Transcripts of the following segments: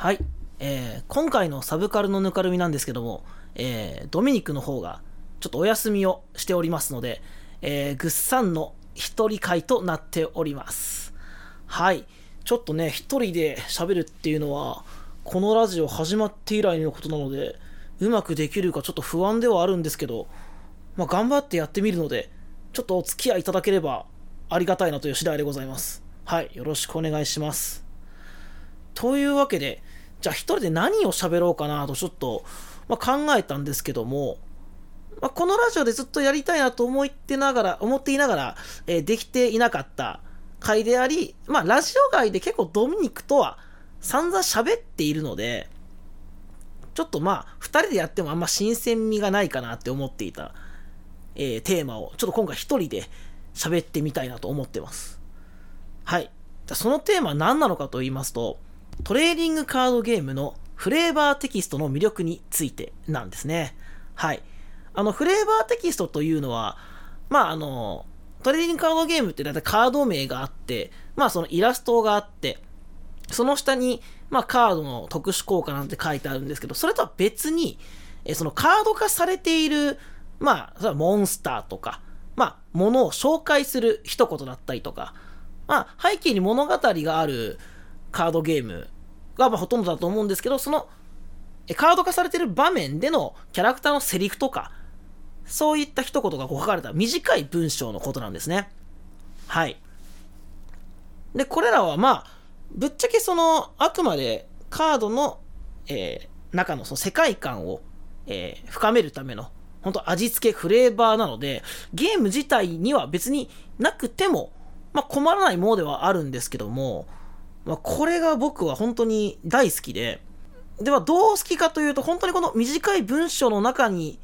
はい、えー今回のサブカルのぬかるみなんですけども、えードミニクの方がちょっとお休みをしておりますので、えー、ぐっさんの一人会となっております。はい、ちょっとね、一人で喋るっていうのは、このラジオ始まって以来のことなので、うまくできるかちょっと不安ではあるんですけど、まあ、頑張ってやってみるので、ちょっとお付き合いいただければありがたいなという次第でございます。はい、よろしくお願いします。というわけで、じゃあ一人で何を喋ろうかなとちょっと、まあ、考えたんですけども、まあ、このラジオでずっとやりたいなと思ってながら、思っていながら、えーできていなかった回であり、まあ、ラジオ外で結構ドミニクとは散々喋っているので、ちょっとまあ、二人でやってもあんま新鮮味がないかなって思っていた、えーテーマを、ちょっと今回一人で喋ってみたいなと思ってます。はい。じゃあそのテーマは何なのかと言いますと、トレーディングカードゲームのフレーバーテキストの魅力についてなんですね。はい。あの、フレーバーテキストというのは、まあ、あの、トレーディングカードゲームって大体カード名があって、まあ、そのイラストがあって、その下に、まあ、カードの特殊効果なんて書いてあるんですけど、それとは別に、えそのカード化されている、まあ、モンスターとか、まあ、ものを紹介する一言だったりとか、まあ、背景に物語があるカードゲームがまほとんどだと思うんですけど、そのカード化されてる場面でのキャラクターのセリフとか、そういった一言がこう書かれた短い文章のことなんですね。はい。で、これらはまあ、ぶっちゃけその、あくまでカードの、えー中のその世界観を、えー深めるための、本当味付け、フレーバーなので、ゲーム自体には別になくても、まあ困らないものではあるんですけども、まあこれが僕は本当に大好きで、ではどう好きかというと、本当にこの短い文章の中に、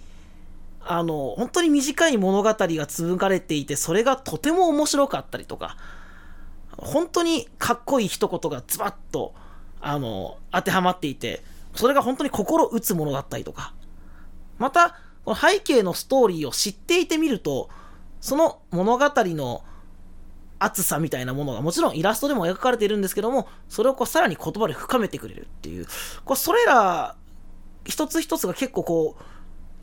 あの、本当に短い物語が紡がれていて、それがとても面白かったりとか、本当にかっこいい一言がズバッと、あの、当てはまっていて、それが本当に心打つものだったりとか、また、この背景のストーリーを知っていてみると、その物語の熱さみたいなものがもちろんイラストでも描かれているんですけども、それをこうさらに言葉で深めてくれるっていう、こうそれら一つ一つが結構こう、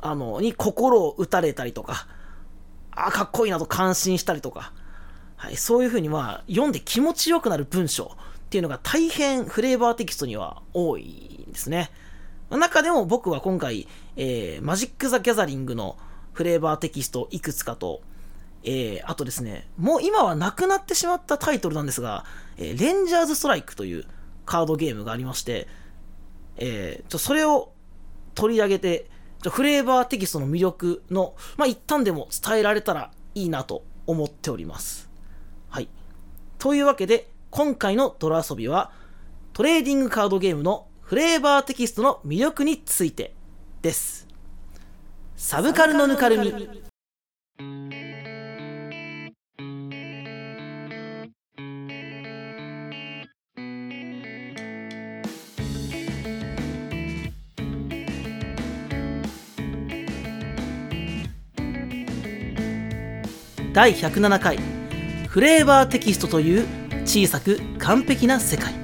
あの、に心を打たれたりとか、ああ、かっこいいなと感心したりとか、はい、そういうふうにまあ、読んで気持ちよくなる文章っていうのが大変フレーバーテキストには多いんですね。中でも僕は今回、えーマジック・ザ・ギャザリングのフレーバーテキストいくつかと、えーあとですね、もう今はなくなってしまったタイトルなんですが、えーレンジャーズ・ストライクというカードゲームがありまして、えーちょそれを取り上げて、ちょフレーバーテキストの魅力の、まあ、一旦でも伝えられたらいいなと思っております。はい。というわけで、今回の泥遊びは、トレーディングカードゲームのフレーバーテキストの魅力についてです。サブカルのぬかるみ。第107回フレーバーテキストという小さく完璧な世界。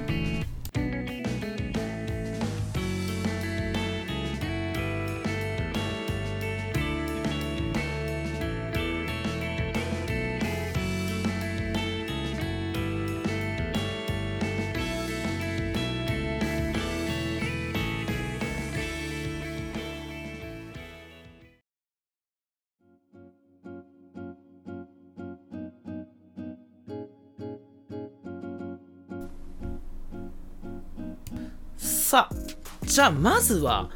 さ。あじゃあまずは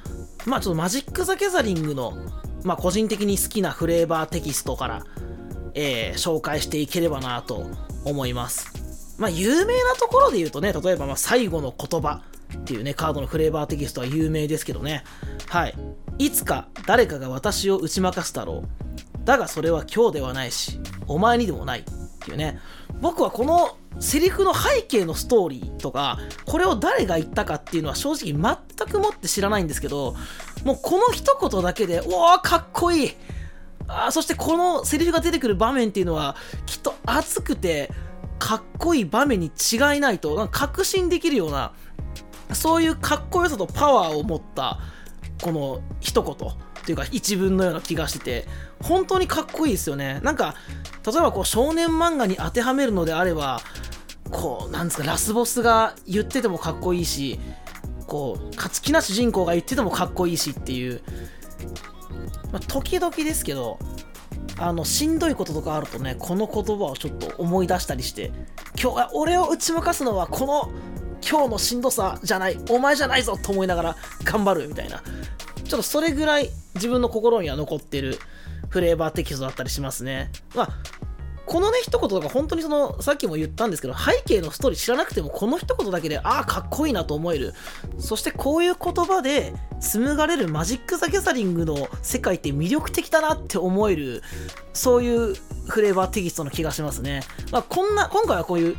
まあちょっとマジック・ザ・ギャザリングのまあ個人的に好きなフレーバーテキストから、えー紹介していければなと思います。まあ有名なところで言うとね例えばま最後の言葉っていうねカードのフレーバーテキストは有名ですけどね。はい。いつか誰かが私を打ち負かすだろう。だがそれは今日ではないしお前にでもないっていうね。僕はこのセリフの背景のストーリーとかこれを誰が言ったかっていうのは正直全くもって知らないんですけどもうこの一言だけでおおかっこいい。あそしてこのセリフが出てくる場面っていうのはきっと熱くてかっこいい場面に違いないとなんか確信できるようなそういうかっこよさとパワーを持ったこの一言。っていうか一文のような気がしてて本当にかっこいいですよね。なんか例えばこう少年漫画に当てはめるのであればこうなんですかラスボスが言っててもかっこいいしこう勝ち気な主人公が言っててもかっこいいしっていう、まあ、時々ですけどあのしんどいこととかあるとねこの言葉をちょっと思い出したりして今日俺を打ち負かすのはこの今日のしんどさじゃないお前じゃないぞと思いながら頑張るみたいな。ちょっとそれぐらい自分の心には残ってるフレーバーテキストだったりしますねまあこのね、一言とか本当にその、さっきも言ったんですけど、背景のストーリー知らなくても、この一言だけで、ああ、かっこいいなと思える。そしてこういう言葉で紡がれるマジック・ザ・ギャザリングの世界って魅力的だなって思える、そういうフレーバーテキストの気がしますね。まあ、こんな、今回はこういう、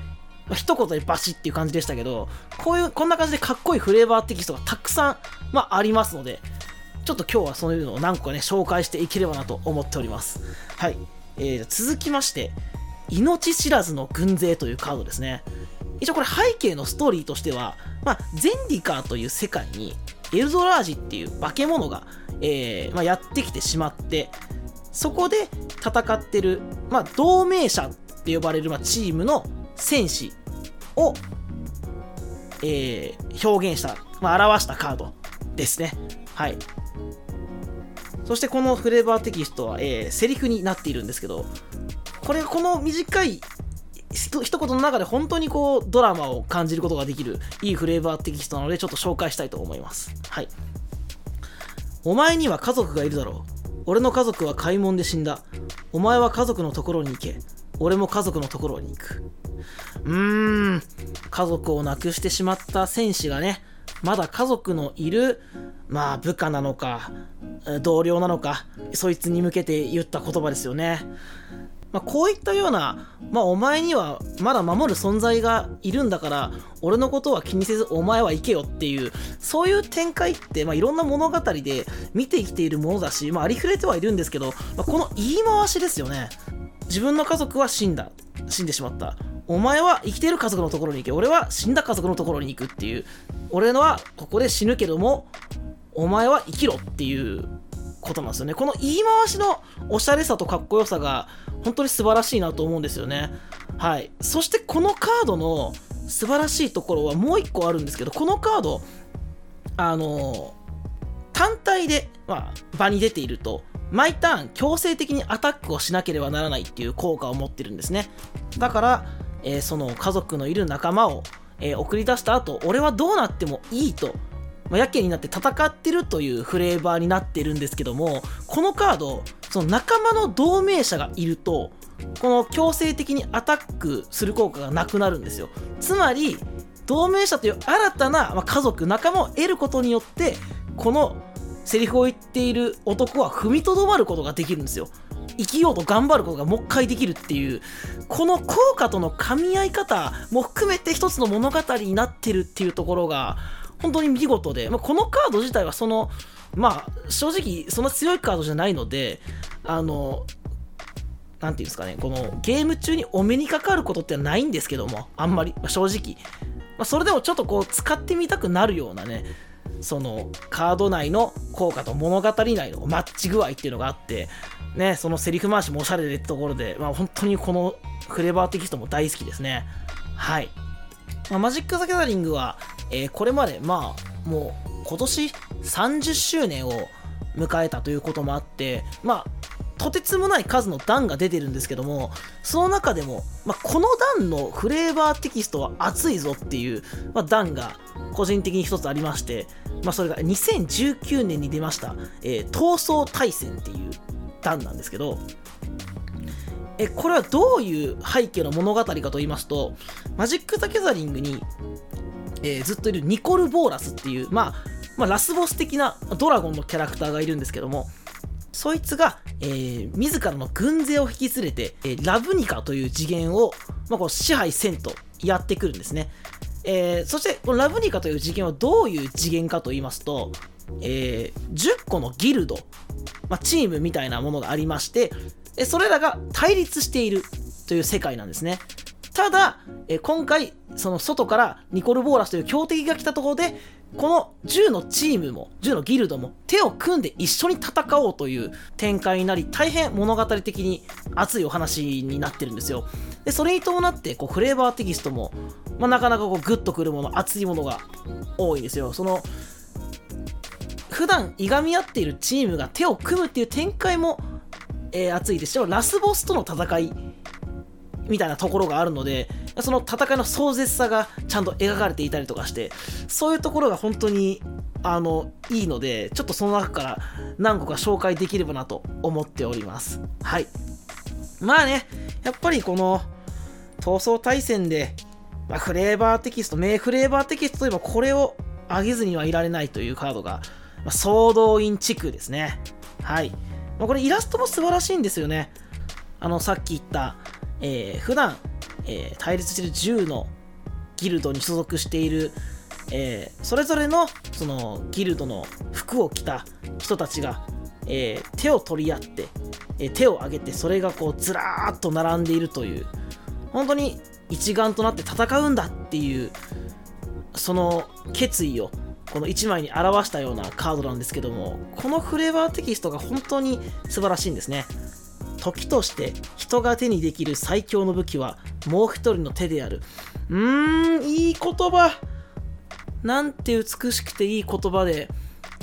ま、一言でバシッっていう感じでしたけど、こういう、こんな感じでかっこいいフレーバーテキストがたくさん、まあ、ありますので、ちょっと今日はそういうのを何個かね、紹介していければなと思っております。はい。えー、続きまして、命知らずの軍勢というカードですね。一応これ背景のストーリーとしては、まあ、ゼンディカーという世界にエルドラージっていう化け物が、えー、まあ、やってきてしまって、そこで戦ってる、まあ、同盟者って呼ばれる、ま、チームの戦士を、えー、表現した、ま、表したカードですね。はい。そしてこのフレーバーテキストは、えー、セリフになっているんですけど、これ、この短い一言の中で本当にこうドラマを感じることができるいいフレーバーテキストなのでちょっと紹介したいと思います。はい。お前には家族がいるだろう。俺の家族は買い物で死んだ。お前は家族のところに行け。俺も家族のところに行く。うーん。家族を亡くしてしまった戦士がね、まだ家族のいる、まあ部下なのか、同僚なのか、そいつに向けて言った言葉ですよね。まあ、こういったような、まあ、お前にはまだ守る存在がいるんだから、俺のことは気にせずお前は行けよっていう、そういう展開って、まあ、いろんな物語で見てきているものだし、まあ、ありふれてはいるんですけど、まあ、この言い回しですよね。自分の家族は死んだ。死んでしまった。お前は生きてる家族のところに行け。俺は死んだ家族のところに行くっていう。俺のはここで死ぬけども、お前は生きろっていうことなんですよね。この言い回しのおしゃれさとかっこよさが本当に素晴らしいなと思うんですよね。はい。そしてこのカードの素晴らしいところはもう一個あるんですけど、このカード、あの単体で、まあ、場に出ていると、毎ターン強制的にアタックをしなければならないっていう効果を持ってるんですね。だから、えー、その家族のいる仲間を、えー、送り出した後、俺はどうなってもいいとまあ、やけになって戦ってるというフレーバーになってるんですけども、このカード、その仲間の同盟者がいると、この強制的にアタックする効果がなくなるんですよ。つまり、同盟者という新たな家族、仲間を得ることによって、このセリフを言っている男は踏みとどまることができるんですよ。生きようと頑張ることがもう一回できるっていう、この効果との噛み合い方も含めて一つの物語になってるっていうところが、本当に見事で、まあ、このカード自体はその、まあ、正直、そんな強いカードじゃないので、あの、なんていうんですかね、このゲーム中にお目にかかることってないんですけども、あんまり、まあ、正直。まあ、それでもちょっとこう、使ってみたくなるようなね、そのカード内の効果と物語内のマッチ具合っていうのがあって、ね、そのセリフ回しもおしゃれでってところで、まあ、本当にこのクレバーテキストも大好きですね。はい。まあ、マジック・ザ・ギャザリングは、えー、これまで、まあ、もう今年30周年を迎えたということもあって、まあ、とてつもない数の段が出てるんですけども、その中でも、まあ、この段のフレーバーテキストは熱いぞっていう、まあ、段が個人的に一つありまして、まあ、それが2019年に出ました、えー、闘争対戦っていう段なんですけど、えこれはどういう背景の物語かと言いますと、マジック・ザ・ギャザリングに、えー、ずっといるニコル・ボーラスっていう、まあ、まあ、ラスボス的なドラゴンのキャラクターがいるんですけども、そいつが、えー、自らの軍勢を引き連れて、えー、ラブニカという次元を、まあ、こう支配せんとやってくるんですね。えー、そして、このラブニカという次元はどういう次元かと言いますと、えー、10個のギルド、まあ、チームみたいなものがありまして、それらが対立しているという世界なんですね。ただ、え今回、その外からニコル・ボーラスという強敵が来たところで、この10のチームも、10のギルドも手を組んで一緒に戦おうという展開になり、大変物語的に熱いお話になってるんですよ。で、それに伴って、こう、フレーバーテキストも、まあ、なかなかこう、グッとくるもの、熱いものが多いんですよ。その、普段いがみ合っているチームが手を組むっていう展開も、えー、熱いですし、ラスボスとの戦いみたいなところがあるので、その戦いの壮絶さがちゃんと描かれていたりとかして、そういうところが本当に、あの、いいので、ちょっとその中から何個か紹介できればなと思っております。はい。まあね、やっぱりこの、闘争対戦で、まあ、フレーバーテキスト、名フレーバーテキストといえばこれを上げずにはいられないというカードが、まあ、総動員地区ですね。はい。まあ、これイラストも素晴らしいんですよね。あの、さっき言った、えー、普段、えー、対立している10のギルドに所属している、えー、それぞれのそのギルドの服を着た人たちが、えー、手を取り合って、え手を挙げてそれがこうずらーっと並んでいるという本当に一丸となって戦うんだっていうその決意をこの1枚に表したようなカードなんですけどもこのフレーバーテキストが本当に素晴らしいんですね。時として人が手にできる最強の武器はもう一人の手である。うーん、いい言葉。なんて美しくていい言葉で、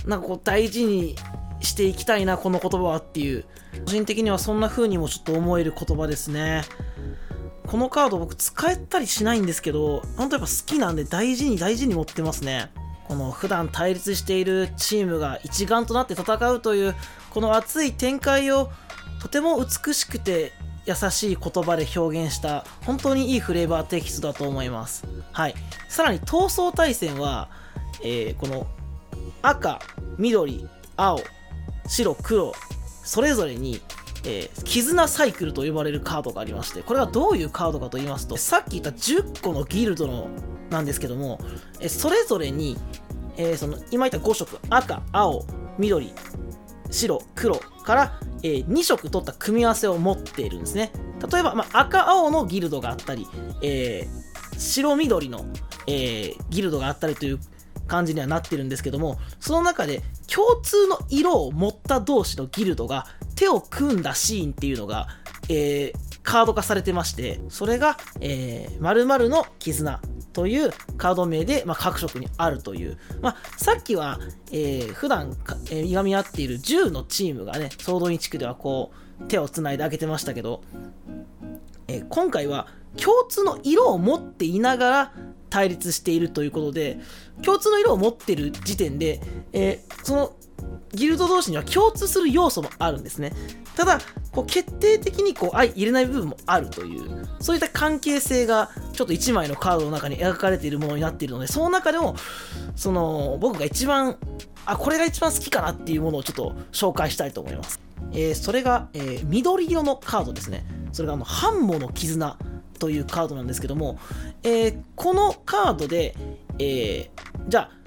なんかこう大事にしていきたいな、この言葉はっていう。個人的にはそんな風にもちょっと思える言葉ですね。このカード僕使えたりしないんですけど、本当やっぱ好きなんで大事に大事に持ってますね。この普段対立しているチームが一丸となって戦うというこの熱い展開をとても美しくて優しい言葉で表現した本当にいいフレーバーテキストだと思います。はい。さらに闘争対戦は、えー、この赤、緑、青、白、黒、それぞれに、えー、絆サイクルと呼ばれるカードがありまして、これはどういうカードかと言いますと、さっき言った10個のギルドのなんですけども、えー、それぞれに、えー、その今言った5色、赤、青、緑、白、黒から、えー、2色取った組み合わせを持っているんですね。例えば、まあ、赤、青のギルドがあったり、えー、白、緑の、えー、ギルドがあったりという感じにはなってるんですけども、その中で共通の色を持った同士のギルドが手を組んだシーンっていうのが、えー、カード化されてまして、それが、えー、〇〇の絆というカード名で、まあ、各色にあるという。まあ、さっきは、えー、普段えー、いがみ合っている10のチームがね、総動員地区ではこう、手をつないで開けてましたけど、えー、今回は共通の色を持っていながら対立しているということで、共通の色を持ってる時点で、えー、そのギルド同士には共通する要素もあるんですね。ただ、こう決定的にこう相入れない部分もあるという、そういった関係性がちょっと1枚のカードの中に描かれているものになっているので、その中でも、その僕が一番、あ、これが一番好きかなっていうものをちょっと紹介したいと思います。えー、それが、えー、緑色のカードですね。それがあの、ハンモの絆というカードなんですけども、えー、このカードで、えじゃあ、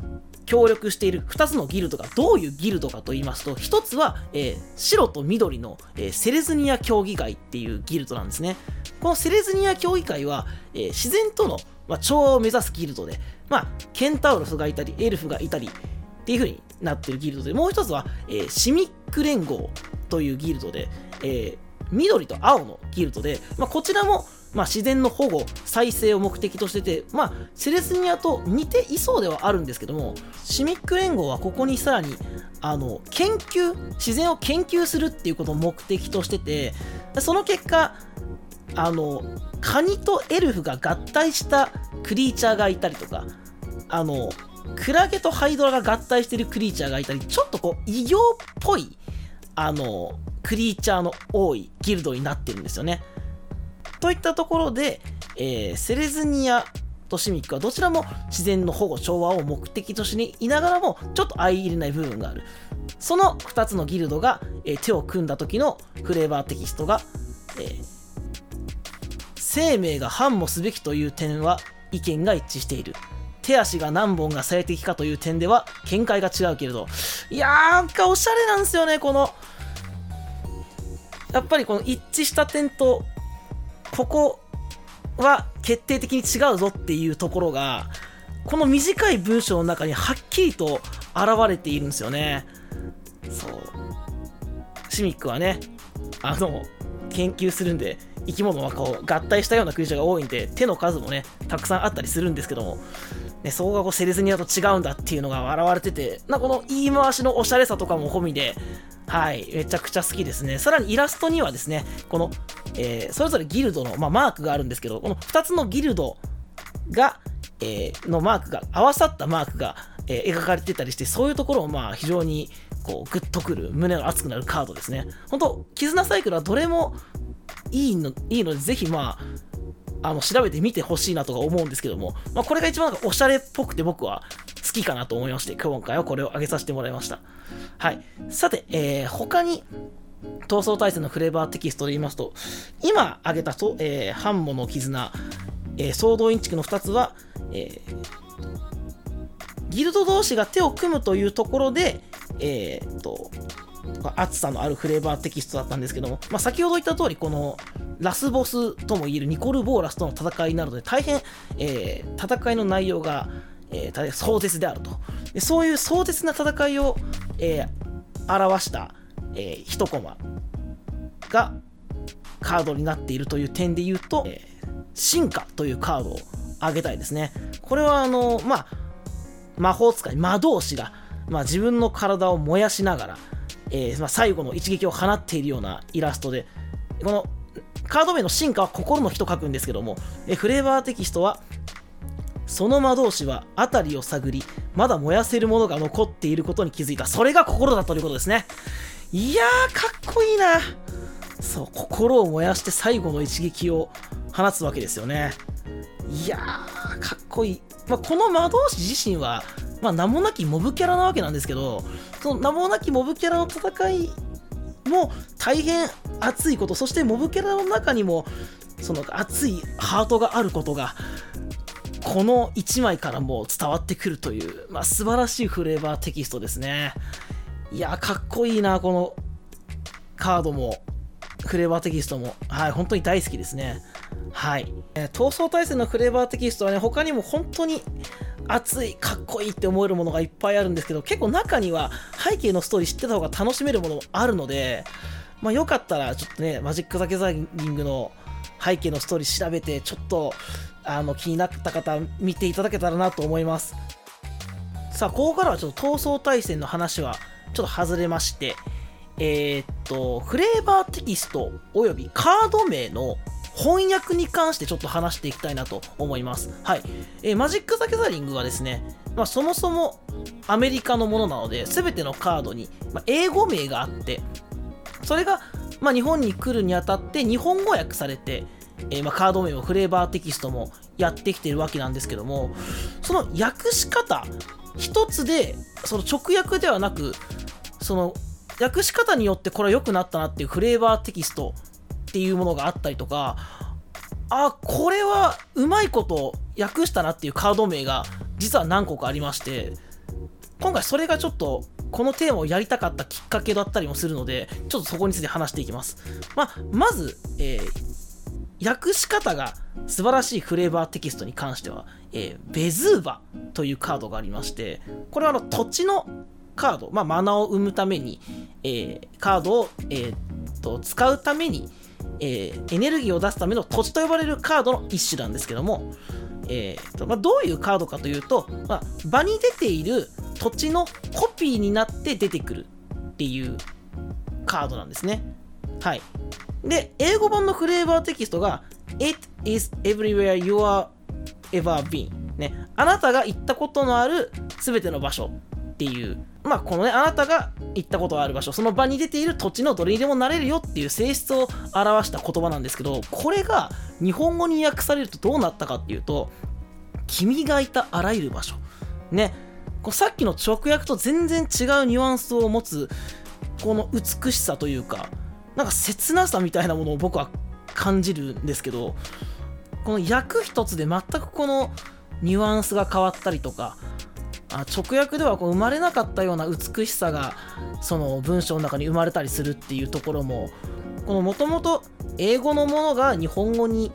協力している2つのギルドがどういうギルドかと言いますと、1つは、えー、白と緑の、えー、セレズニア競技会っていうギルドなんですね。このセレズニア競技会は、えー、自然との、まあ、調和を目指すギルドで、まあ、ケンタウロスがいたり、エルフがいたりっていう風になってるギルドで、もう1つは、えシミック連合というギルドで、え緑と青のギルドで、まあ、こちらもまあ、自然の保護、再生を目的としてて、まあ、セレスニアと似ていそうではあるんですけども、シミック連合はここにさらに、あの、研究、自然を研究するっていうことを目的としてて、その結果、あの、カニとエルフが合体したクリーチャーがいたりとか、あの、クラゲとハイドラが合体しているクリーチャーがいたり、ちょっとこう、異形っぽい、あの、クリーチャーの多いギルドになってるんですよね。といったところで、えー、セレズニアとシミックはどちらも自然の保護調和を目的としていながらもちょっと相入れない部分がある。その2つのギルドが、えー、手を組んだ時のフレーバーテキストが、えー、生命が反もすべきという点は意見が一致している。手足が何本が最適かという点では見解が違うけれど。いやーなんかおしゃれなんですよねこの。やっぱりこの一致した点とここは決定的に違うぞっていうところがこの短い文章の中にはっきりと現れているんですよね。そう。シミックはねあの研究するんで生き物はこう合体したようなクリーチャーが多いんで手の数もねたくさんあったりするんですけども、ね、そこがセレズニアと違うんだっていうのが現れててなこの言い回しのおしゃれさとかも込みではいめちゃくちゃ好きですね。さらにイラストにはですねこの、えー、それぞれギルドの、まあ、マークがあるんですけどこの2つのギルドが、えー、のマークが合わさったマークが、えー、描かれてたりしてそういうところをまあ非常にこうグッとくる胸が熱くなるカードですね。本当絆サイクルはどれもいいのいいので、ぜひまあ、あの調べてみてほしいなとか思うんですけども、まあ、これが一番なんかおしゃれっぽくて僕は好きかなと思いまして、今回はこれを上げさせてもらいました。はい。さて、えー、他に、闘争対戦のフレーバーテキストで言いますと、今挙げたと、えー、ハンモの絆、えー、総動員地区の2つは、えー、ギルド同士が手を組むというところで、えー、っと、熱さのあるフレーバーテキストだったんですけども、まあ、先ほど言った通り、このラスボスともいえるニコル・ボーラスとの戦いなので、大変、えー、戦いの内容が、えー、大変壮絶であると。でそういう壮絶な戦いを、えー、表した、えー、一コマがカードになっているという点で言うと、えー、進化というカードを挙げたいですね。これは、あの、まあ、魔法使い、魔導士が、まあ、自分の体を燃やしながら、えー、まあ、最後の一撃を放っているようなイラストで、このカード名の進化は心の人書くんですけども、えフレーバーテキストは、その魔導士は辺りを探り、まだ燃やせるものが残っていることに気づいた。それが心だということですね。いやー、かっこいいな。そう、心を燃やして最後の一撃を放つわけですよね。いやー、かっこいい。まあ、この魔導士自身は、まあ、名もなきモブキャラなわけなんですけど、その名もなきモブキャラの戦いも大変熱いこと、そしてモブキャラの中にも、その熱いハートがあることが、この1枚からも伝わってくるという、まあ、素晴らしいフレーバーテキストですね。いや、かっこいいな、このカードも、フレーバーテキストも、はい、本当に大好きですね。はい。えー、闘争対戦のフレーバーテキストはね、他にも本当に熱い、かっこいいって思えるものがいっぱいあるんですけど、結構中には背景のストーリー知ってた方が楽しめるものもあるので、まあ、よかったらちょっとね、マジック・ザ・ギャザリングの背景のストーリー調べて、ちょっとあの気になった方、見ていただけたらなと思います。さあ、ここからはちょっと闘争対戦の話はちょっと外れまして、えー、っと、フレーバーテキストおよびカード名の翻訳に関してちょっと話していきたいなと思います。はい。えー、マジック・ザ・ギャザリングはですね、まあ、そもそもアメリカのものなので、全てのカードに、まあ、英語名があって、それが、まあ、日本に来るにあたって日本語訳されて、えー、まあ、カード名もフレーバーテキストもやってきてるわけなんですけども、その訳し方一つで、その直訳ではなく、その訳し方によってこれは良くなったなっていうフレーバーテキストっていうものがあったりとか、あ、これはうまいこと訳したなっていうカード名が実は何個かありまして、今回それがちょっとこのテーマをやりたかったきっかけだったりもするので、ちょっとそこについて話していきます。まあ、まず、えー、訳し方が素晴らしいフレーバーテキストに関しては、えー、ベズーバというカードがありまして、これはあの土地のカード、まあ、マナを生むために、えー、カードを、えー、と使うために、えー、エネルギーを出すための土地と呼ばれるカードの一種なんですけども、えーとまあ、どういうカードかというと、まあ、場に出ている土地のコピーになって出てくるっていうカードなんですね。はい。で、英語版のフレーバーテキストが It is everywhere you are ever been、ね。あなたが行ったことのある全ての場所っていうまあ、このね、あなたが行ったことがある場所、その場に出ている土地のどれにでもなれるよっていう性質を表した言葉なんですけど、これが日本語に訳されるとどうなったかっていうと、君がいたあらゆる場所。ね。こうさっきの直訳と全然違うニュアンスを持つ、この美しさというか、なんか切なさみたいなものを僕は感じるんですけど、この訳一つで全くこのニュアンスが変わったりとか、あ直訳ではこう生まれなかったような美しさがその文章の中に生まれたりするっていうところもこのもともと英語のものが日本語に、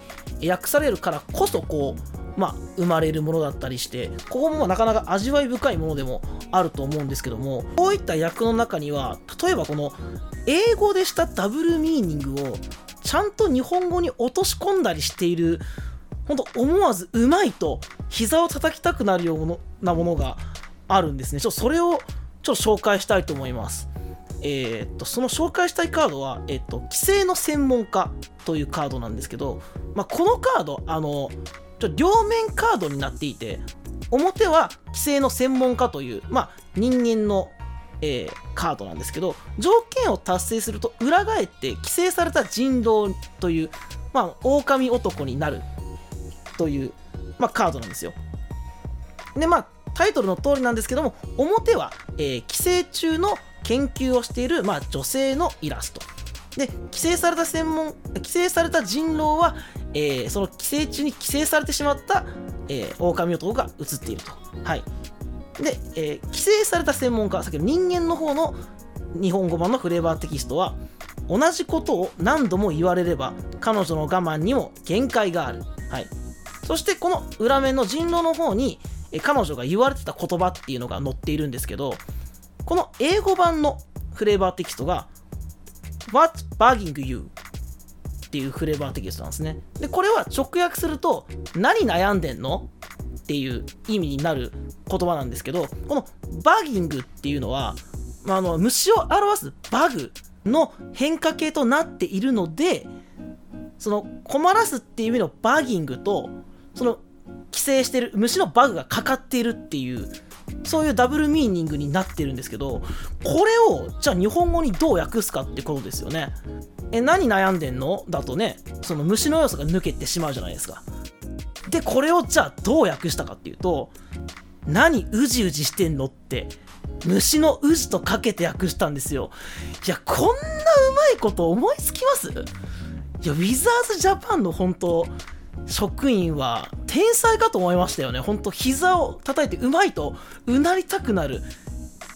訳されるからこそこう、まあ、生まれるものだったりしてここもなかなか味わい深いものでもあると思うんですけどもこういった訳の中には例えばこの英語でしたダブルミーニングをちゃんと日本語に落とし込んだりしている本当思わずうまいと膝を叩きたくなるようなものがあるんですね。ちょっとそれをちょっと紹介したいと思います。えー、っとその紹介したいカードは、えー、っと規制の専門家というカードなんですけど、まあ、このカードあのちょ両面カードになっていて表は規制の専門家という、まあ、人間の、えー、カードなんですけど条件を達成すると裏返って規制された人狼という、まあ、狼男になるという、まあ、カードなんですよ。でまあタイトルの通りなんですけども表は、えー、規制中の研究をしている、まあ、女性のイラスト。で規制された専門規制された人狼は、えー、その規制中に規制されてしまった、えー、狼男が映っていると。はい。で、えー、規制された専門家先ほど人間の方の日本語版のフレーバーテキストは同じことを何度も言われれば彼女の我慢にも限界がある、はい、そしてこの裏面の人狼の方に彼女が言われてた言葉っていうのが載っているんですけどこの英語版のフレーバーテキストが What's bugging you? っていうフレーバーテキストなんですね。で、これは直訳すると何悩んでんの？っていう意味になる言葉なんですけど、このバギングっていうのは、まあ、あの虫を表すバグの変化形となっているので、その困らすっていう意味のバギングと、その寄生してる虫のバグがかかっているっていうそういうダブルミーニングになってるんですけどこれをじゃあ日本語にどう訳すかってことですよね。え何悩んでんの？だとねその虫の要素が抜けてしまうじゃないですか。でこれをじゃあどう訳したかっていうと何うじうじしてんのって虫のうじとかけて訳したんですよ。いやこんなうまいこと思いつきます？いやウィザーズジャパンの本当職員は天才かと思いましたよね。ほんと膝を叩いてうまいとうなりたくなる。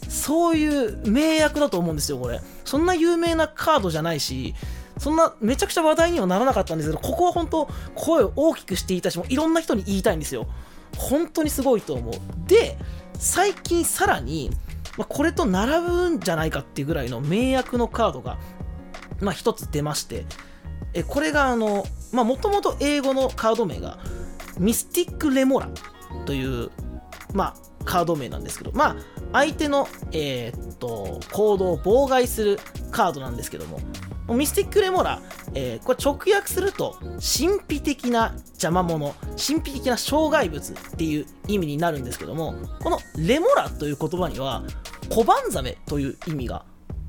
そういう名役だと思うんですよ、これ。そんな有名なカードじゃないし、そんなめちゃくちゃ話題にはならなかったんですけど、ここは本当声を大きくしていたし、もういろんな人に言いたいんですよ。本当にすごいと思う。で、最近さらに、まあ、これと並ぶんじゃないかっていうぐらいの名役のカードが、まあ、一つ出まして、えこれがあの、まあ、もともと英語のカード名が、ミスティック・レモラという、まあ、カード名なんですけど、まあ、相手の、えー、っと、行動を妨害するカードなんですけども、ミスティック・レモラ、えー、これ直訳すると、神秘的な邪魔者、神秘的な障害物っていう意味になるんですけども、このレモラという言葉には、小判ザメという意味が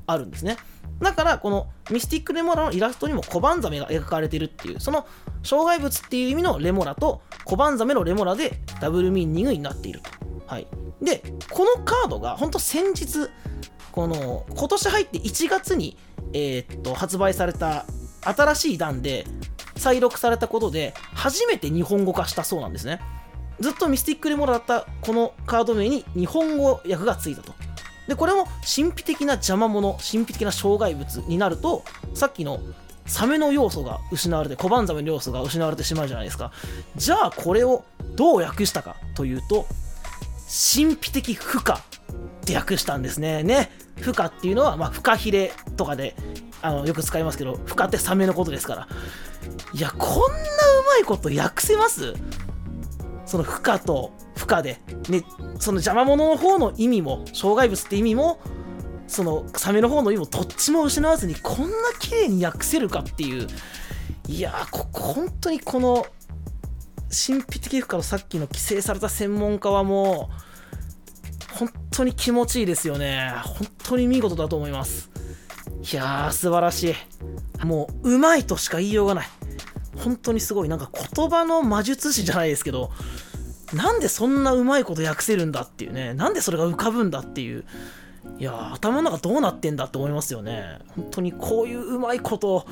あるんですね。だから、このミスティックレモラのイラストにも小判ザメが描かれてるっていう、その障害物っていう意味のレモラと小判ザメのレモラでダブルミーニングになっていると。はい。で、このカードが本当先日、この今年入って1月に、えー、っと発売された新しい段で再録されたことで初めて日本語化したそうなんですね。ずっとミスティックレモラだったこのカード名に日本語訳がついたと。で、これも神秘的な邪魔者、神秘的な障害物になると、さっきのサメの要素が失われて、小判ザメの要素が失われてしまうじゃないですか。じゃあこれをどう訳したかというと、神秘的負荷って訳したんですね。ね。負荷っていうのは、まあ、フカヒレとかであのよく使いますけど、負荷ってサメのことですから。いや、こんなうまいこと訳せます？その負荷と負荷で、ね、その邪魔者の方の意味も、障害物って意味も、そのサメの方の意味もどっちも失わずにこんな綺麗に訳せるかっていう、いやー、こ本当にこの神秘的負荷のさっきの規制された専門家はもう、本当に気持ちいいですよね。本当に見事だと思います。いやー、素晴らしい。もう、うまいとしか言いようがない。本当にすごい。なんか言葉の魔術師じゃないですけど、なんでそんなうまいこと訳せるんだっていうね。なんでそれが浮かぶんだっていう。いや頭の中どうなってんだって思いますよね。本当にこういううまいこと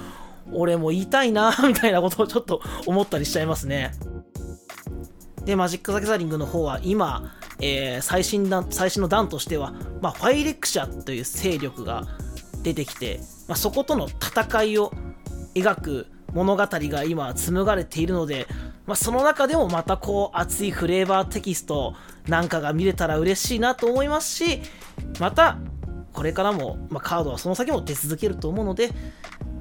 俺も言いたいな みたいなことをちょっと思ったりしちゃいますね。で、マジック・ザ・ギャザリングの方は今、えー、最新弾最新の弾としては、まあ、ファイレクシャという勢力が出てきて、まあ、そことの戦いを描く物語が今紡がれているので、まあ、その中でもまたこう熱いフレーバーテキストなんかが見れたら嬉しいなと思いますしまたこれからも、まあ、カードはその先も出続けると思うので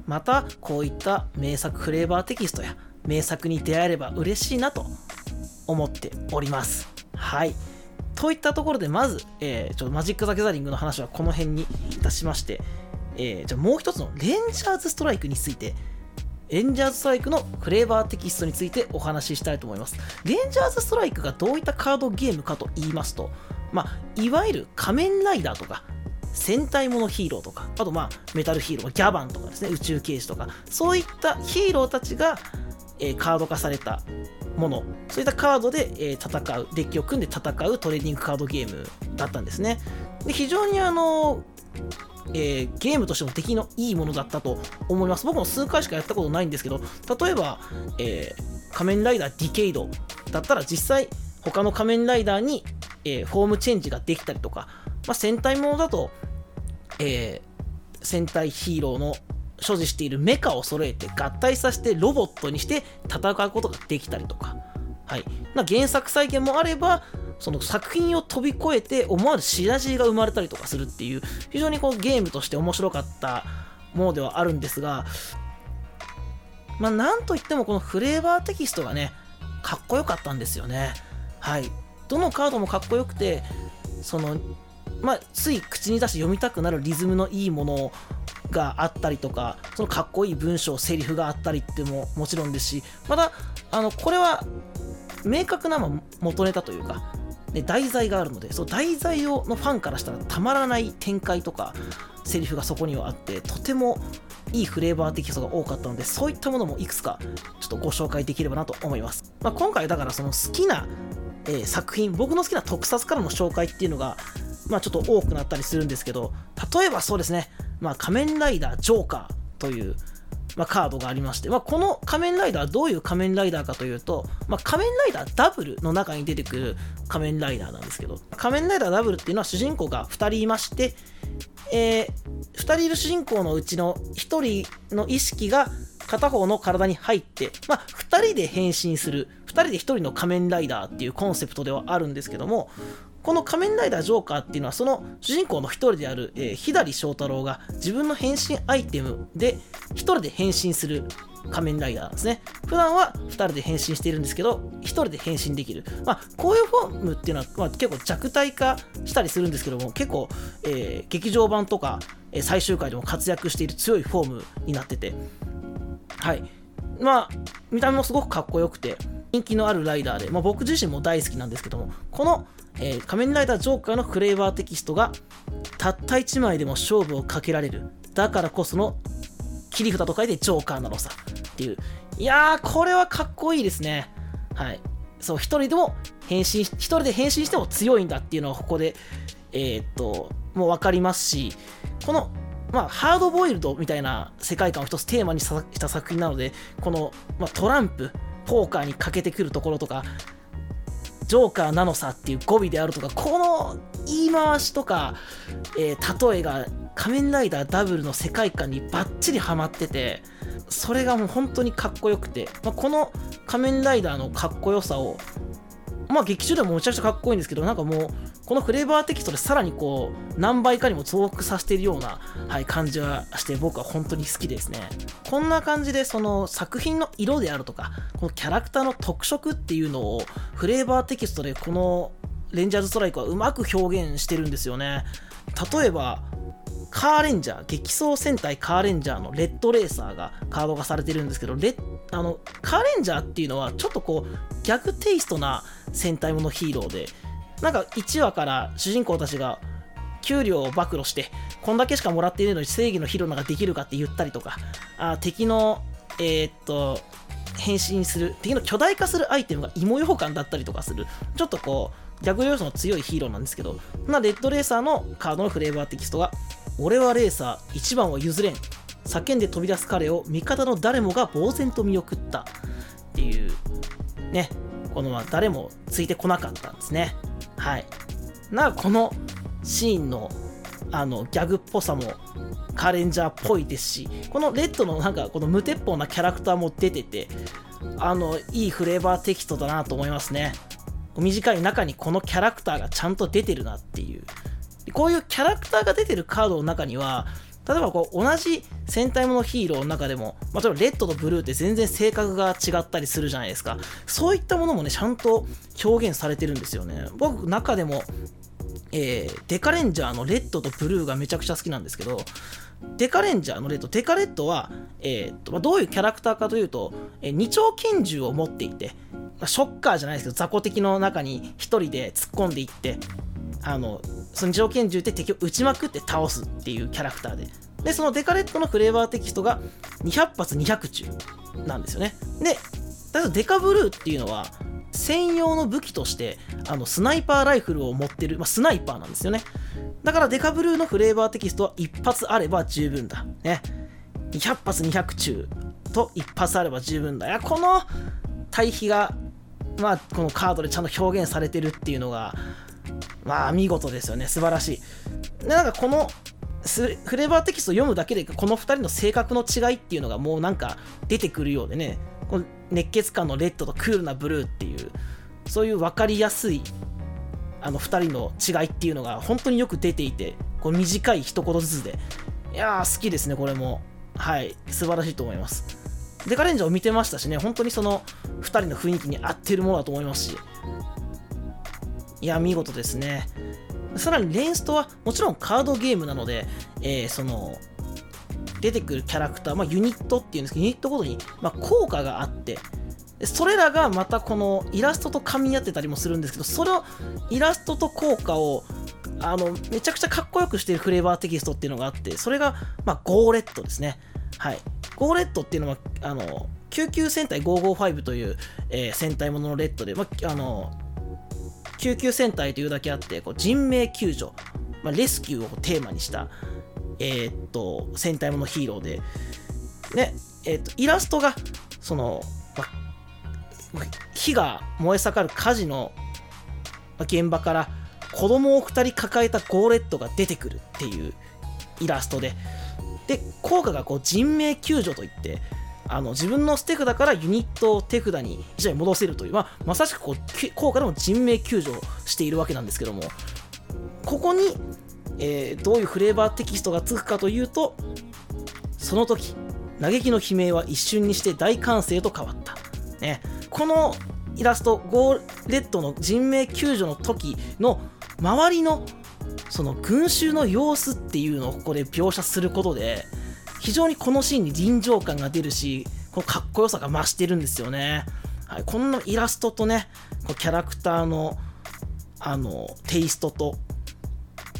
またこういった名作フレーバーテキストや名作に出会えれば嬉しいなと思っております。はい。といったところでまず、えー、ちょマジック・ザ・ギャザリングの話はこの辺にいたしまして、えー、じゃもう一つのレンジャーズ・ストライクについてレンジャーズストライクのフレーバーテキストについてお話ししたいと思います。レンジャーズストライクがどういったカードゲームかと言いますと、まあ、いわゆる仮面ライダーとか、戦隊ものヒーローとか、あとまあメタルヒーロー、ギャバンとかですね、宇宙刑事とか、そういったヒーローたちが、えー、カード化されたもの、そういったカードで、えー、戦う、デッキを組んで戦うトレーディングカードゲームだったんですね。で非常にあのえー、ゲームとしても出来のいいものだったと思います。僕も数回しかやったことないんですけど、例えば、えー、仮面ライダーディケイドだったら実際他の仮面ライダーに、えー、フォームチェンジができたりとか、まあ、戦隊ものだと、え戦隊ヒーローの所持しているメカを揃えて合体させてロボットにして戦うことができたりとか、はい、な原作再現もあればその作品を飛び越えて思わぬシナジーが生まれたりとかするっていう非常にこうゲームとして面白かったものではあるんですがまあなんといってもこのフレーバーテキストがねかっこよかったんですよね。はい。どのカードもかっこよくてそのまあ、つい口に出して読みたくなるリズムのいいものがあったりとかそのかっこいい文章セリフがあったりってももちろんですしまたあのこれは明確な元ネタというかで題材があるのでその題材をのファンからしたらたまらない展開とかセリフがそこにはあってとてもいいフレーバーテキストが多かったのでそういったものもいくつかちょっとご紹介できればなと思います、まあ、今回だからその好きな、えー、作品僕の好きな特撮からの紹介っていうのがまあちょっと多くなったりするんですけど例えばそうですねまあ仮面ライダージョーカーというまあ、カードがありまして、まあ、この仮面ライダーはどういう仮面ライダーかというと、まあ、仮面ライダーダブルの中に出てくる仮面ライダーなんですけど、仮面ライダーダブルっていうのは主人公が2人いまして、えー、2人いる主人公のうちの1人の意識が片方の体に入って、まあ、2人で変身する、2人で1人の仮面ライダーっていうコンセプトではあるんですけども、この仮面ライダージョーカーっていうのはその主人公の一人である、えー、左翔太郎が自分の変身アイテムで一人で変身する仮面ライダーですね。普段は2人で変身しているんですけど、1人で変身できる。まあ、こういうフォームっていうのは、まあ、結構弱体化したりするんですけども、結構、えー、劇場版とか、えー、最終回でも活躍している強いフォームになってて、はい。まあ、見た目もすごくかっこよくて、人気のあるライダーで、まあ、僕自身も大好きなんですけども、このえー、仮面ライダージョーカーのフレーバーテキストがたった1枚でも勝負をかけられる。だからこその切り札と書いてジョーカーなのさっていう。いやーこれはかっこいいですね。はい。そう一人でも変身一人で変身しても強いんだっていうのはここでえー、っともう分かりますしこのまあ、ハードボイルドみたいな世界観を一つテーマにした作品なので、この、まあ、トランプ、ポーカーにかけてくるところとか、ジョーカーなのさっていう語尾であるとか、この言い回しとか、えー、例えが仮面ライダーダブルの世界観にバッチリハマってて、それがもう本当にかっこよくて、まあ、この仮面ライダーのかっこよさをまあ劇中でもむちゃくちゃかっこいいんですけど、なんかもう、このフレーバーテキストでさらにこう、何倍かにも増幅させているような、はい、感じはして、僕は本当に好きですね。こんな感じで、その作品の色であるとか、このキャラクターの特色っていうのを、フレーバーテキストでこのレンジャーズストライクはうまく表現してるんですよね。例えば、カーレンジャー、激走戦隊カーレンジャーのレッドレーサーがカード化されてるんですけど、レあのカーレンジャーっていうのはちょっとこう逆テイストな戦隊ものヒーローで、なんか1話から主人公たちが給料を暴露して、こんだけしかもらっているのに正義のヒーローなんかできるかって言ったりとか、あ敵の、えー、っと、変身する、敵の巨大化するアイテムが芋ようかんだったりとかする、ちょっとこう、逆要素の強いヒーローなんですけど、なレッドレーサーのカードのフレーバーテキストが、俺はレーサー、一番は譲れん。叫んで飛び出す彼を味方の誰もが呆然と見送った。っていうね。このは誰もついてこなかったんですね。はい。なこのシーンのあのギャグっぽさもカレンジャーっぽいですしこのレッドのなんかこの無鉄砲なキャラクターも出ててあのいいフレーバーテキストだなと思いますね。短い中にこのキャラクターがちゃんと出てるなっていう。こういうキャラクターが出てるカードの中には例えばこう同じ戦隊ものヒーローの中でも、まあ、例えばレッドとブルーって全然性格が違ったりするじゃないですか。そういったものもねちゃんと表現されてるんですよね。僕中でもえー、デカレンジャーのレッドとブルーがめちゃくちゃ好きなんですけど、デカレンジャーのレッド、デカレッドは、えー、っとまあ、どういうキャラクターかというと、えー、二丁拳銃を持っていて、まあ、ショッカーじゃないですけど、雑魚敵の中に一人で突っ込んでいって、あの、その二丁拳銃で敵を撃ちまくって倒すっていうキャラクターで。で、そのデカレッドのフレーバーテキストが200発200中なんですよね。で、だけどデカブルーっていうのは、専用の武器としてあのスナイパーライフルを持ってる、まあ、スナイパーなんですよねだからデカブルーのフレーバーテキストは一発あれば十分だね200発200中と一発あれば十分だいやこの対比がまあこのカードでちゃんと表現されてるっていうのがまあ見事ですよね。素晴らしい。でなんかこのフレーバーテキストを読むだけでこの2人の性格の違いっていうのがもうなんか出てくるようでね。この熱血感のレッドとクールなブルーっていうそういう分かりやすいあの2人の違いっていうのが本当によく出ていてこう短い一言ずつで。いやー好きですねこれも。はい。素晴らしいと思います。デカレンジャーを見てましたしね。本当にその2人の雰囲気に合ってるものだと思いますし。いや見事ですねさらにレンストはもちろんカードゲームなので、えー、その出てくるキャラクター、まあ、ユニットっていうんですけど、ユニットごとに、まあ、効果があって、それらがまたこのイラストと噛み合ってたりもするんですけど、そのイラストと効果をあのめちゃくちゃかっこよくしてるフレーバーテキストっていうのがあって、それが、まあ、ゴーレットですね。はい。ゴーレットっていうのは、あの、救急戦隊555という、えー、戦隊もののレッドで、まあ、あの、救急戦隊というだけあって、こう人命救助、まあ、レスキューをテーマにした、えー、っと、戦隊ものヒーローで、ね、えー、っと、イラストが、その、ま、火が燃え盛る火事の現場から子供を2人抱えたゴーレットが出てくるっていうイラストで、で、効果がこう人命救助といって、あの自分の捨て札からユニットを手札に一に戻せるという、まあ、まさしくこう効果でも人命救助をしているわけなんですけどもここにえー、どういうフレーバーテキストがつくかというとその時嘆きの悲鳴は一瞬にして大歓声と変わった、ね、このイラストゴーレッドの人命救助の時の周りのその群衆の様子っていうのをここで描写することで非常にこのシーンに臨場感が出るしこのかっこよさが増してるんですよね、はい、こんなイラストとねこキャラクターのあのテイストと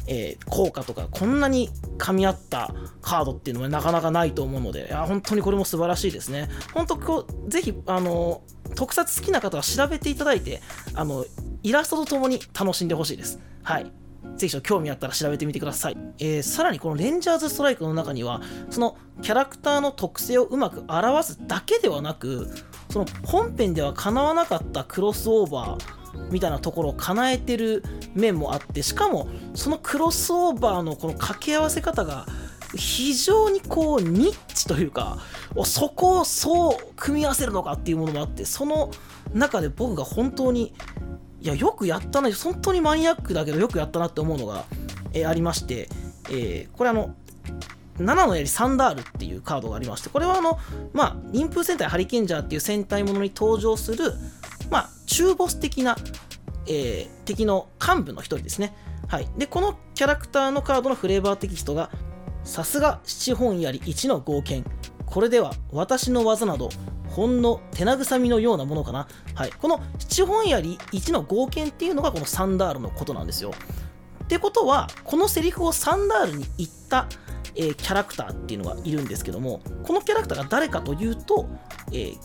えー、効果とかこんなに噛み合ったカードっていうのはなかなかないと思うのでいや本当にこれも素晴らしいですね。本当こうぜひあの特撮好きな方は調べていただいてあのイラストとともに楽しんでほしいです。はい。ぜひ興味あったら調べてみてください、えー、さらにこのレンジャーズストライクの中にはそのキャラクターの特性をうまく表すだけではなくその本編では叶わなかったクロスオーバーみたいなところを叶えてる面もあってしかもそのクロスオーバーのこの掛け合わせ方が非常にこうニッチというかそこをそう組み合わせるのかっていうものもあってその中で僕が本当にいやよくやったな本当にマニアックだけどよくやったなって思うのが、えー、ありまして、えー、これあの7の槍サンダールっていうカードがありましてこれはあのまあ陰風戦隊ハリケンジャーっていう戦隊ものに登場するまあ中ボス的な、えー、敵の幹部の一人ですね。はい。で、このキャラクターのカードのフレーバーテキストが、さすが七本槍一の合剣。これでは私の技など、ほんの手慰みのようなものかな。はい。この七本槍一の合剣っていうのがこのサンダールのことなんですよ。ってことは、このセリフをサンダールに言った、えー、キャラクターっていうのがいるんですけども、このキャラクターが誰かというと、えー、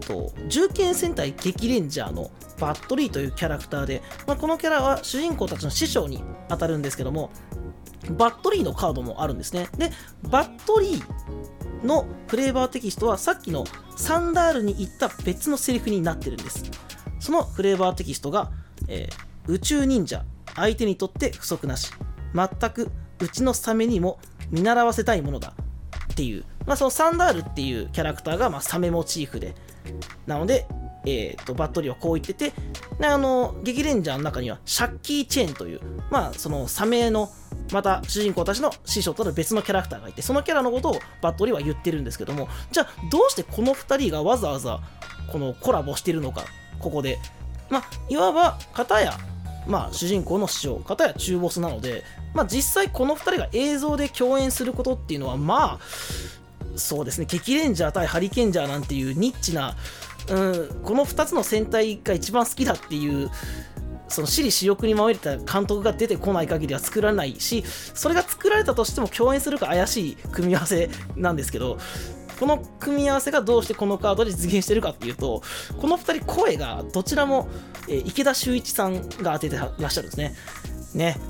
と銃剣戦隊激レンジャーのバットリーというキャラクターで、まあ、このキャラは主人公たちの師匠に当たるんですけどもバットリーのカードもあるんですねでバットリーのフレーバーテキストはさっきのサンダールに行った別のセリフになってるんです。そのフレーバーテキストが、えー、宇宙忍者相手にとって不足なし全くうちのサメにも見習わせたいものだっていう、まあ、そのサンダールっていうキャラクターがまあサメモチーフで。なので、えーと、バットリーはこう言っててであの劇レンジャーの中にはシャッキー・チェーンという、まあ、そのサメのまた主人公たちの師匠となる別のキャラクターがいてそのキャラのことをバットリーは言ってるんですけどもじゃあどうしてこの2人がわざわざこのコラボしてるのかここで。まあいわば片やまあ主人公の師匠片や中ボスなのでまあ実際この2人が映像で共演することっていうのはまあそうですね激レンジャー対ハリケンジャーなんていうニッチなうん、この2つの戦隊が一番好きだっていうその私利私欲にまみれた監督が出てこない限りは作らないしそれが作られたとしても共演するか怪しい組み合わせなんですけどこの組み合わせがどうしてこのカードで実現してるかっていうとこの2人声がどちらも、え、池田修一さんが当ててらっしゃるんですね。ね。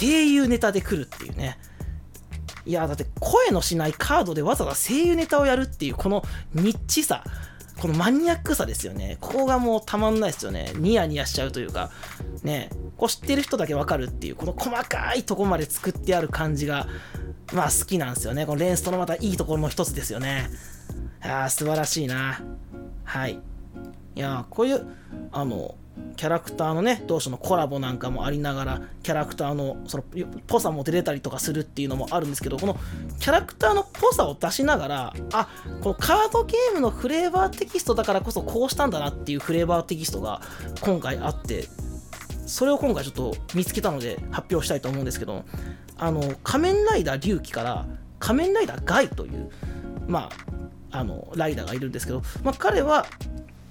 声優ネタで来るっていうね。いやだって声のしないカードでわざわざ声優ネタをやるっていうこのニッチさ。このマニアックさですよね。ここがもうたまんないですよね。ニヤニヤしちゃうというか、ね、こう知ってる人だけわかるっていう、この細かいとこまで作ってある感じが、まあ好きなんですよね。このレンストのまたいいところの一つですよね。ああ、素晴らしいな。はい。いやこういう、あの、キャラクターのね、同士のコラボなんかもありながら、キャラクターのそのぽさも出れたりとかするっていうのもあるんですけど、このキャラクターのぽさを出しながら、あこのカードゲームのフレーバーテキストだからこそこうしたんだなっていうフレーバーテキストが今回あって、それを今回ちょっと見つけたので発表したいと思うんですけど、あの、仮面ライダー龍騎から仮面ライダーガイという、まあ、あの、ライダーがいるんですけど、まあ、彼は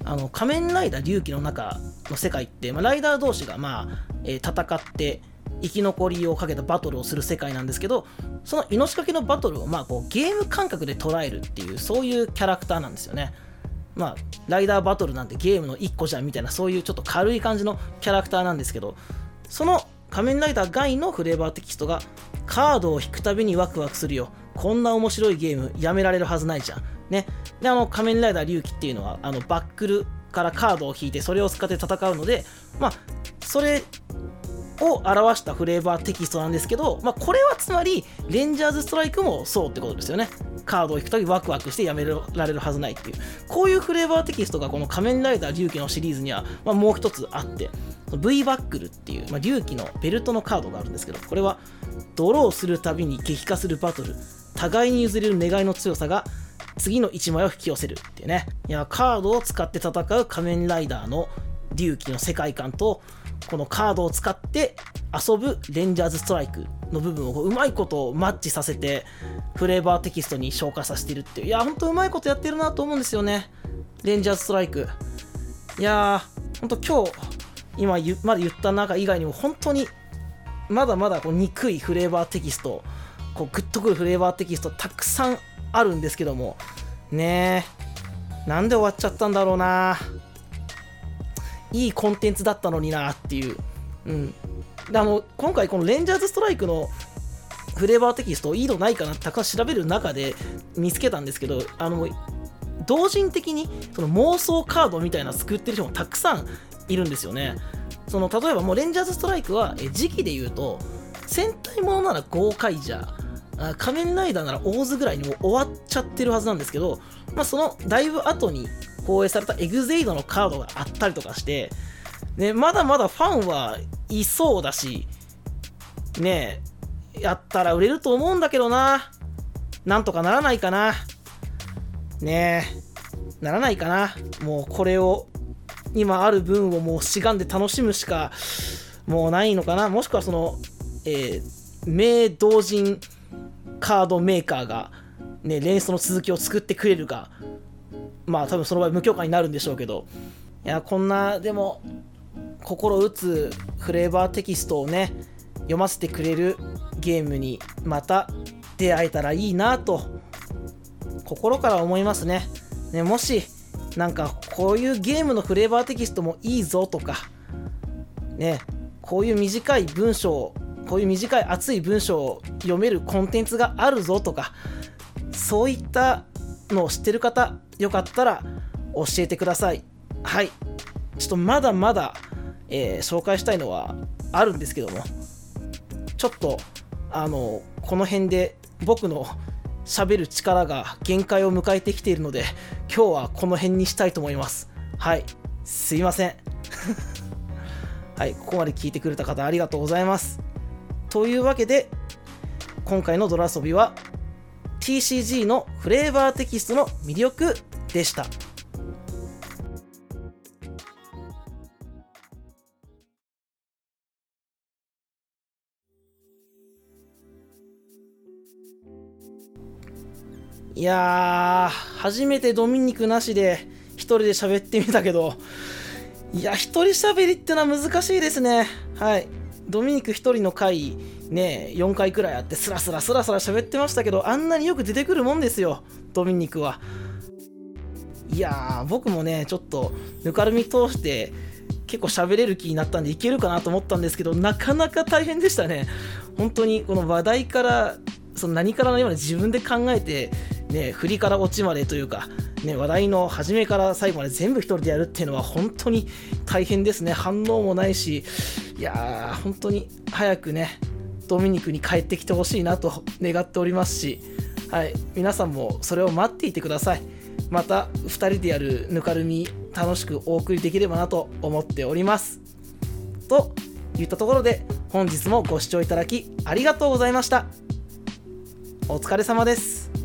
あの仮面ライダー龍騎の中の世界って、まあ、ライダー同士が、まあえー、戦って生き残りをかけたバトルをする世界なんですけどその命がけのバトルを、まあ、こうゲーム感覚で捉えるっていうそういうキャラクターなんですよね。まあ、ライダーバトルなんてゲームの1個じゃんみたいなそういうちょっと軽い感じのキャラクターなんですけどその仮面ライダー外のフレーバーテキストがカードを引くたびにワクワクするよこんな面白いゲームやめられるはずないじゃんね。で、あの、仮面ライダー龍騎っていうのは、あの、バックルからカードを引いて、それを使って戦うので、まあ、それを表したフレーバーテキストなんですけど、まあ、これはつまり、レンジャーズストライクもそうってことですよね。カードを引くときワクワクしてやめられるはずないっていう。こういうフレーバーテキストがこの仮面ライダー龍騎のシリーズには、まあ、もう一つあって、V バックルっていう、まあ、龍騎のベルトのカードがあるんですけど、これは、ドローするたびに激化するバトル、互いに譲れる願いの強さが次の1枚を引き寄せるっていうね。いや、カードを使って戦う仮面ライダーの隆起の世界観と、このカードを使って遊ぶレンジャーズストライクの部分をうまいことをマッチさせて、フレーバーテキストに消化させてるっていう。いや、ほんとうまいことやってるなと思うんですよね。レンジャーズストライク。いやー、ほんと今日、今まで言った中以外にも本当にまだまだこう憎いフレーバーテキストこうグッとくるフレーバーテキストたくさんあるんですけども。ねえ。なんで終わっちゃったんだろうな。いいコンテンツだったのになっていう。うん。あの今回このレンジャーズストライクのフレーバーテキストいいのないかなってたくさん調べる中で見つけたんですけどあの同人的にその妄想カードみたいな作ってる人もたくさんいるんですよね。その例えばもうレンジャーズストライクは時期で言うと戦隊ものなら豪快じゃ。仮面ライダーならオーズぐらいにもう終わっちゃってるはずなんですけど、まあ、そのだいぶ後に放映されたエグゼイドのカードがあったりとかして、ね、まだまだファンはいそうだし、ねえやったら売れると思うんだけどな。なんとかならないかな。ねえ、ならないかな。もうこれを、今ある分をもうしがんで楽しむしか、もうないのかな。もしくはその、えー、名同人カードメーカーが、ね、連想の続きを作ってくれるか、まあ多分その場合無許可になるんでしょうけど、いや、こんな、でも、心打つフレーバーテキストをね、読ませてくれるゲームにまた出会えたらいいなと、心から思いますね。ね、もし、なんかこういうゲームのフレーバーテキストもいいぞとか、ね、こういう短い文章こういう短い熱い文章を読めるコンテンツがあるぞとかそういったのを知ってる方よかったら教えてください。はい。ちょっとまだまだ、えー、紹介したいのはあるんですけどもちょっとあのこの辺で僕の喋る力が限界を迎えてきているので今日はこの辺にしたいと思います。はい。すいません。はい。ここまで聞いてくれた方ありがとうございます。というわけで今回の泥遊びは TCG のフレーバーテキストの魅力でした。いや、初めてドミニクなしで一人で喋ってみたけど、いや、一人喋りってのは難しいですね。はい。ドミニク一人の回、ね、4回くらいあって、スラスラスラスラ喋ってましたけど、あんなによく出てくるもんですよ、ドミニクは。いやー、僕もね、ちょっと、ぬかるみ通して、結構喋れる気になったんでいけるかなと思ったんですけど、なかなか大変でしたね。本当に、この話題から、その何から何まで自分で考えて、ね、振りから落ちまでというか、ね、話題の初めから最後まで全部一人でやるっていうのは本当に大変ですね。反応もないし、いやー、本当に早くね、ドミニクに帰ってきてほしいなと願っておりますし、はい、皆さんもそれを待っていてください。また2人でやるぬかるみ楽しくお送りできればなと思っております。といったところで本日もご視聴いただきありがとうございました。お疲れ様です。